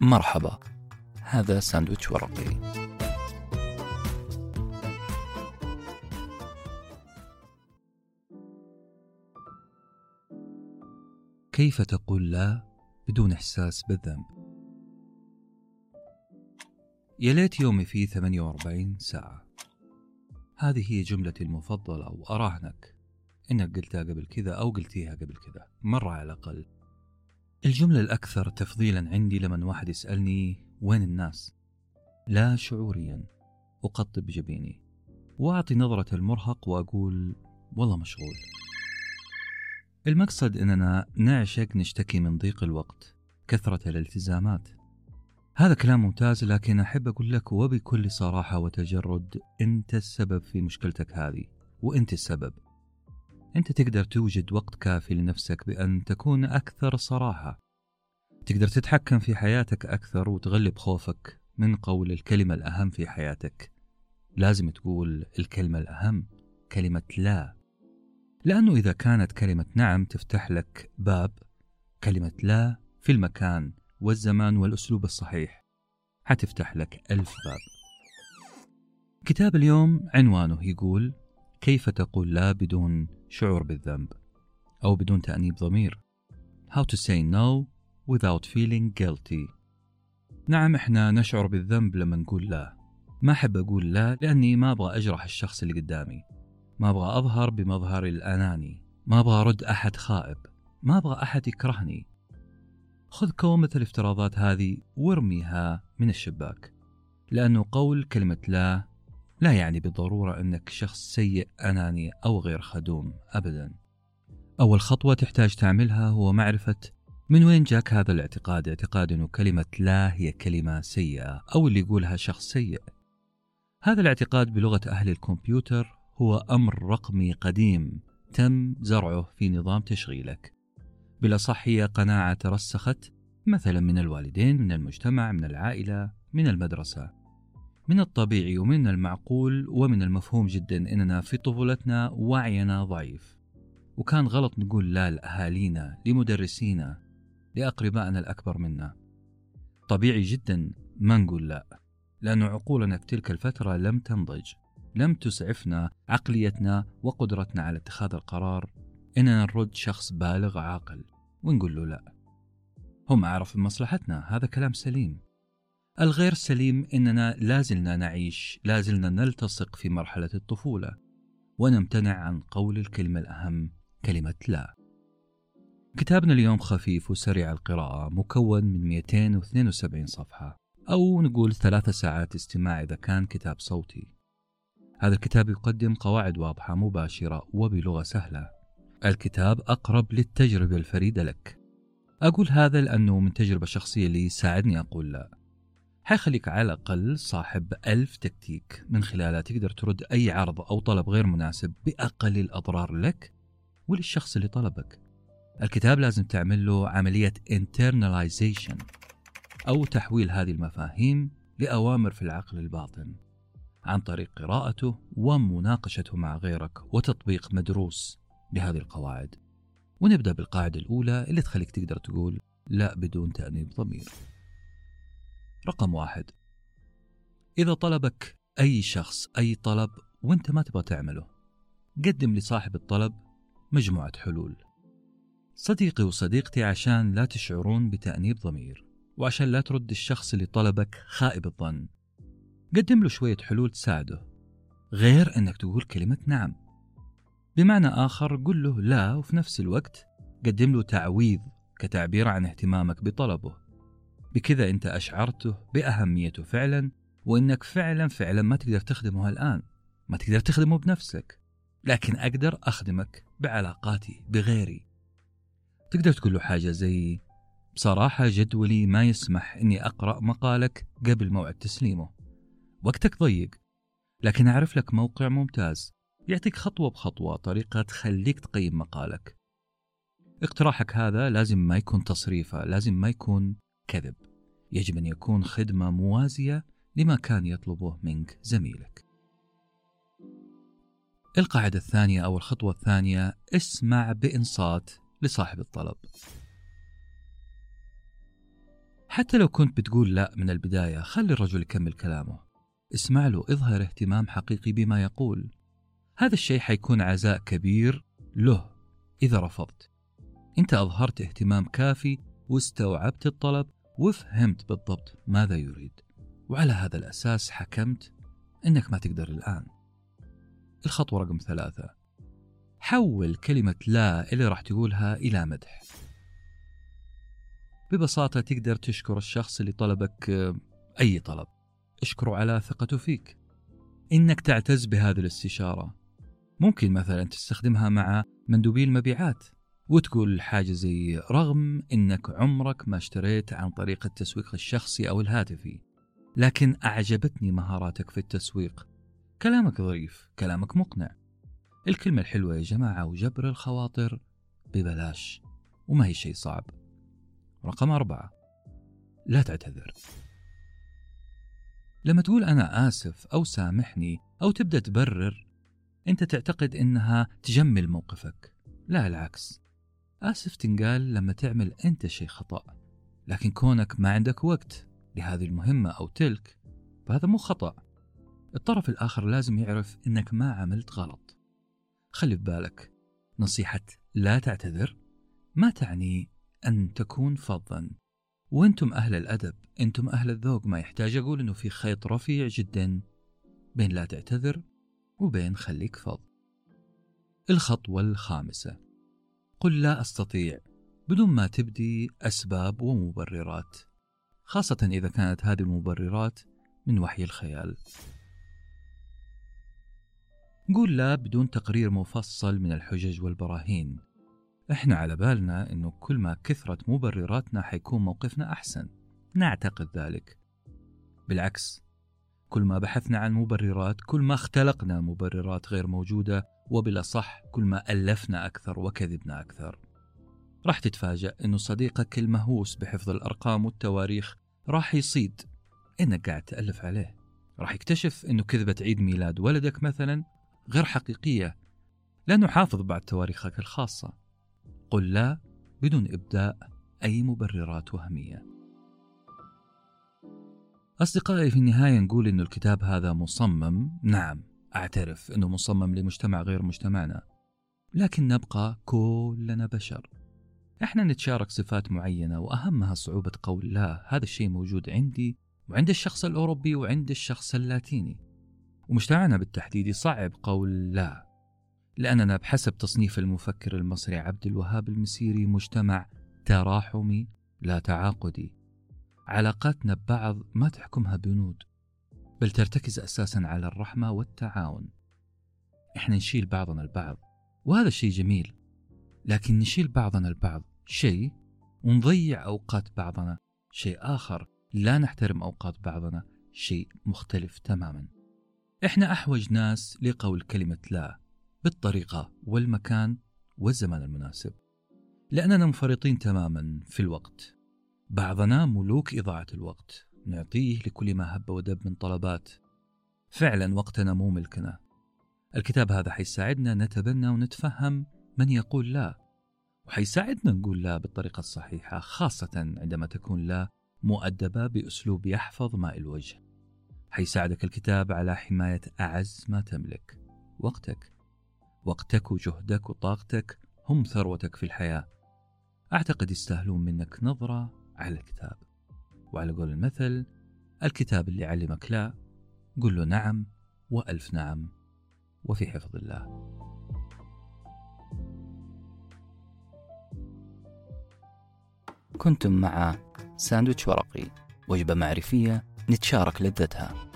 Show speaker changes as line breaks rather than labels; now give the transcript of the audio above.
مرحبا. هذا ساندويتش ورقي. كيف تقول لا بدون إحساس بالذنب؟ يا ليت يومي فيه 48 ساعة. هذه هي جملتي المفضلة وأراهنك إنك قلتها قبل كذا أو قلتيها قبل كذا مرة على الأقل. الجملة الأكثر تفضيلا عندي لما واحد يسألني وين الناس؟ لا شعوريا أقطب جبيني. وأعطي نظرة المرهق وأقول والله مشغول. المقصد إننا نعشق نشتكي من ضيق الوقت كثرة الالتزامات. هذا كلام ممتاز لكن أحب أقول لك وبكل صراحة وتجرد أنت السبب في مشكلتك هذه وأنت السبب. أنت تقدر توجد وقت كافي لنفسك بأن تكون أكثر صراحة. تقدر تتحكم في حياتك أكثر وتغلب خوفك من قول الكلمة الأهم في حياتك. لازم تقول الكلمة الأهم كلمة لا. لأنه إذا كانت كلمة نعم تفتح لك باب كلمة لا في المكان والزمان والأسلوب الصحيح حتفتح لك ألف باب. كتاب اليوم عنوانه يقول كيف تقول لا بدون شعور بالذنب أو بدون تأنيب ضمير. How to say no without feeling guilty. نعم إحنا نشعر بالذنب لما نقول لا. ما أحب أقول لا لأني ما أبغى أجرح الشخص اللي قدامي. ما أبغى أظهر بمظهر الأناني. ما أبغى أرد أحد خائب. ما أبغى أحد يكرهني. خذ كومة الافتراضات هذه وارميها من الشباك. لأنه قول كلمة لا لا يعني بالضرورة أنك شخص سيء أناني أو غير خدوم أبدا. أول خطوة تحتاج تعملها هو معرفة من وين جاك هذا الاعتقاد اعتقاد أنه كلمة لا هي كلمة سيئة أو اللي يقولها شخص سيء. هذا الاعتقاد بلغة أهل الكمبيوتر هو أمر رقمي قديم تم زرعه في نظام تشغيلك. بالأصح هي قناعة ترسخت مثلا من الوالدين من المجتمع من العائلة من المدرسة. من الطبيعي ومن المعقول ومن المفهوم جدا إننا في طفولتنا وعينا ضعيف. وكان غلط نقول لا لأهالينا لمدرسينا لأقربائنا الأكبر منا. طبيعي جدا ما نقول لا لأن عقولنا في تلك الفترة لم تنضج. لم تسعفنا عقليتنا وقدرتنا على اتخاذ القرار إننا نرد شخص بالغ عاقل ونقول له لا. هم أعرف بمصلحتنا هذا كلام سليم. الغير سليم إننا لازلنا نعيش لازلنا نلتصق في مرحلة الطفولة ونمتنع عن قول الكلمة الأهم كلمة لا. كتابنا اليوم خفيف وسريع القراءة مكون من 272 صفحة أو نقول ثلاثة ساعات استماع إذا كان كتاب صوتي. هذا الكتاب يقدم قواعد واضحة مباشرة وبلغة سهلة. الكتاب أقرب للتجربة الفريدة لك. أقول هذا لأنه من تجربة شخصية لي يساعدني أقول لا. حيخليك على الأقل صاحب ألف تكتيك. من خلالها تقدر ترد أي عرض أو طلب غير مناسب بأقل الأضرار لك وللشخص اللي طلبك. الكتاب لازم تعمل له عملية internalization أو تحويل هذه المفاهيم لأوامر في العقل الباطن عن طريق قراءته ومناقشته مع غيرك وتطبيق مدروس لهذه القواعد. ونبدأ بالقاعدة الأولى اللي تخليك تقدر تقول لا بدون تأنيب ضمير. رقم واحد. إذا طلبك أي شخص أي طلب وأنت ما تبغى تعمله قدم لصاحب الطلب مجموعة حلول. صديقي وصديقتي عشان لا تشعرون بتأنيب ضمير وعشان لا ترد الشخص اللي طلبك خائب الظن. قدم له شوية حلول تساعده. غير أنك تقول كلمة نعم. بمعنى آخر قل له لا وفي نفس الوقت قدم له تعويض كتعبير عن اهتمامك بطلبه. بكذا أنت أشعرته بأهميته فعلا وأنك فعلا فعلا ما تقدر تخدمه الآن ما تقدر تخدمه بنفسك لكن أقدر أخدمك بعلاقاتي بغيري. تقدر تقول له حاجة زي بصراحة جدولي ما يسمح أني أقرأ مقالك قبل موعد تسليمه. وقتك ضيق لكن أعرف لك موقع ممتاز يعطيك خطوة بخطوة طريقة تخليك تقيم مقالك. اقتراحك هذا لازم ما يكون تصريفة لازم ما يكون كذب. يجب أن يكون خدمة موازية لما كان يطلبه منك زميلك. القاعدة الثانية أو الخطوة الثانية اسمع بإنصات لصاحب الطلب. حتى لو كنت بتقول لا من البداية خلي الرجل يكمل كلامه. اسمع له اظهر اهتمام حقيقي بما يقول. هذا الشيء حيكون عزاء كبير له إذا رفضت. أنت أظهرت اهتمام كافي واستوعبت الطلب وفهمت بالضبط ماذا يريد. وعلى هذا الأساس حكمت أنك ما تقدر الآن. الخطوة رقم ثلاثة. حول كلمة لا اللي راح تقولها إلى مدح. ببساطة تقدر تشكر الشخص اللي طلبك آه، أي طلب. اشكره على ثقته فيك. إنك تعتز بهذه الاستشارة. ممكن مثلا تستخدمها مع مندوبي المبيعات. وتقول حاجة زي رغم إنك عمرك ما اشتريت عن طريق التسويق الشخصي أو الهاتفي لكن أعجبتني مهاراتك في التسويق. كلامك ظريف كلامك مقنع. الكلمة الحلوة يا جماعة وجبر الخواطر ببلاش وما هي شيء صعب. رقم أربعة. لا تعتذر. لما تقول أنا آسف أو سامحني أو تبدأ تبرر أنت تعتقد إنها تجمل موقفك. لا العكس. آسف تنقال لما تعمل أنت شيء خطأ لكن كونك ما عندك وقت لهذه المهمة أو تلك فهذا مو خطأ. الطرف الآخر لازم يعرف إنك ما عملت غلط. خلي في بالك نصيحة لا تعتذر ما تعني أن تكون فظا. وأنتم أهل الأدب أنتم أهل الذوق ما يحتاج أقول أنه في خيط رفيع جدا بين لا تعتذر وبين خليك فظ. الخطوة الخامسة. قل لا أستطيع بدون ما تبدي أسباب ومبررات خاصة إذا كانت هذه المبررات من وحي الخيال. قول لا بدون تقرير مفصل من الحجج والبراهين. إحنا على بالنا انه كل ما كثرت مبرراتنا حيكون موقفنا أحسن. نعتقد ذلك. بالعكس كل ما بحثنا عن مبررات كل ما اختلقنا مبررات غير موجودة وبالأصح كل ما ألفنا أكثر وكذبنا أكثر. راح تتفاجأ أنه صديقك المهووس بحفظ الأرقام والتواريخ راح يصيد. إنك قاعد تألف عليه. راح يكتشف أنه كذبة عيد ميلاد ولدك مثلا غير حقيقية. لأنه حافظ بعد تواريخك الخاصة. قل لا بدون إبداء أي مبررات وهمية. أصدقائي في النهاية نقول أن الكتاب هذا مصمم. نعم أعترف أنه مصمم لمجتمع غير مجتمعنا. لكن نبقى كلنا بشر. إحنا نتشارك صفات معينة وأهمها صعوبة قول لا هذا الشيء موجود عندي وعند الشخص الأوروبي وعند الشخص اللاتيني. ومجتمعنا بالتحديد يصعب قول لا لأننا بحسب تصنيف المفكر المصري عبد الوهاب المسيري مجتمع تراحمي لا تعاقدي. علاقاتنا ببعض ما تحكمها بنود بل ترتكز أساسا على الرحمة والتعاون. إحنا نشيل بعضنا البعض وهذا الشيء جميل. لكن نشيل بعضنا البعض شيء ونضيع أوقات بعضنا شيء آخر لا نحترم أوقات بعضنا شيء مختلف تماما. إحنا أحوج ناس لقول كلمة لا بالطريقة والمكان والزمان المناسب لأننا منفرطين تماما في الوقت. بعضنا ملوك إضاعة الوقت نعطيه لكل ما هب ودب من طلبات. فعلا وقتنا مو ملكنا. الكتاب هذا حيساعدنا نتبنى ونتفهم من يقول لا. وحيساعدنا نقول لا بالطريقة الصحيحة خاصة عندما تكون لا مؤدبة بأسلوب يحفظ ماء الوجه. حيساعدك الكتاب على حماية أعز ما تملك. وقتك. وقتك وجهدك وطاقتك هم ثروتك في الحياة. أعتقد يستاهلون منك نظرة على الكتاب. وعلى قول المثل الكتاب اللي علمك لا قل له نعم وألف نعم. وفي حفظ الله.
كنتم مع ساندويتش ورقي. وجبة معرفية نتشارك لذتها.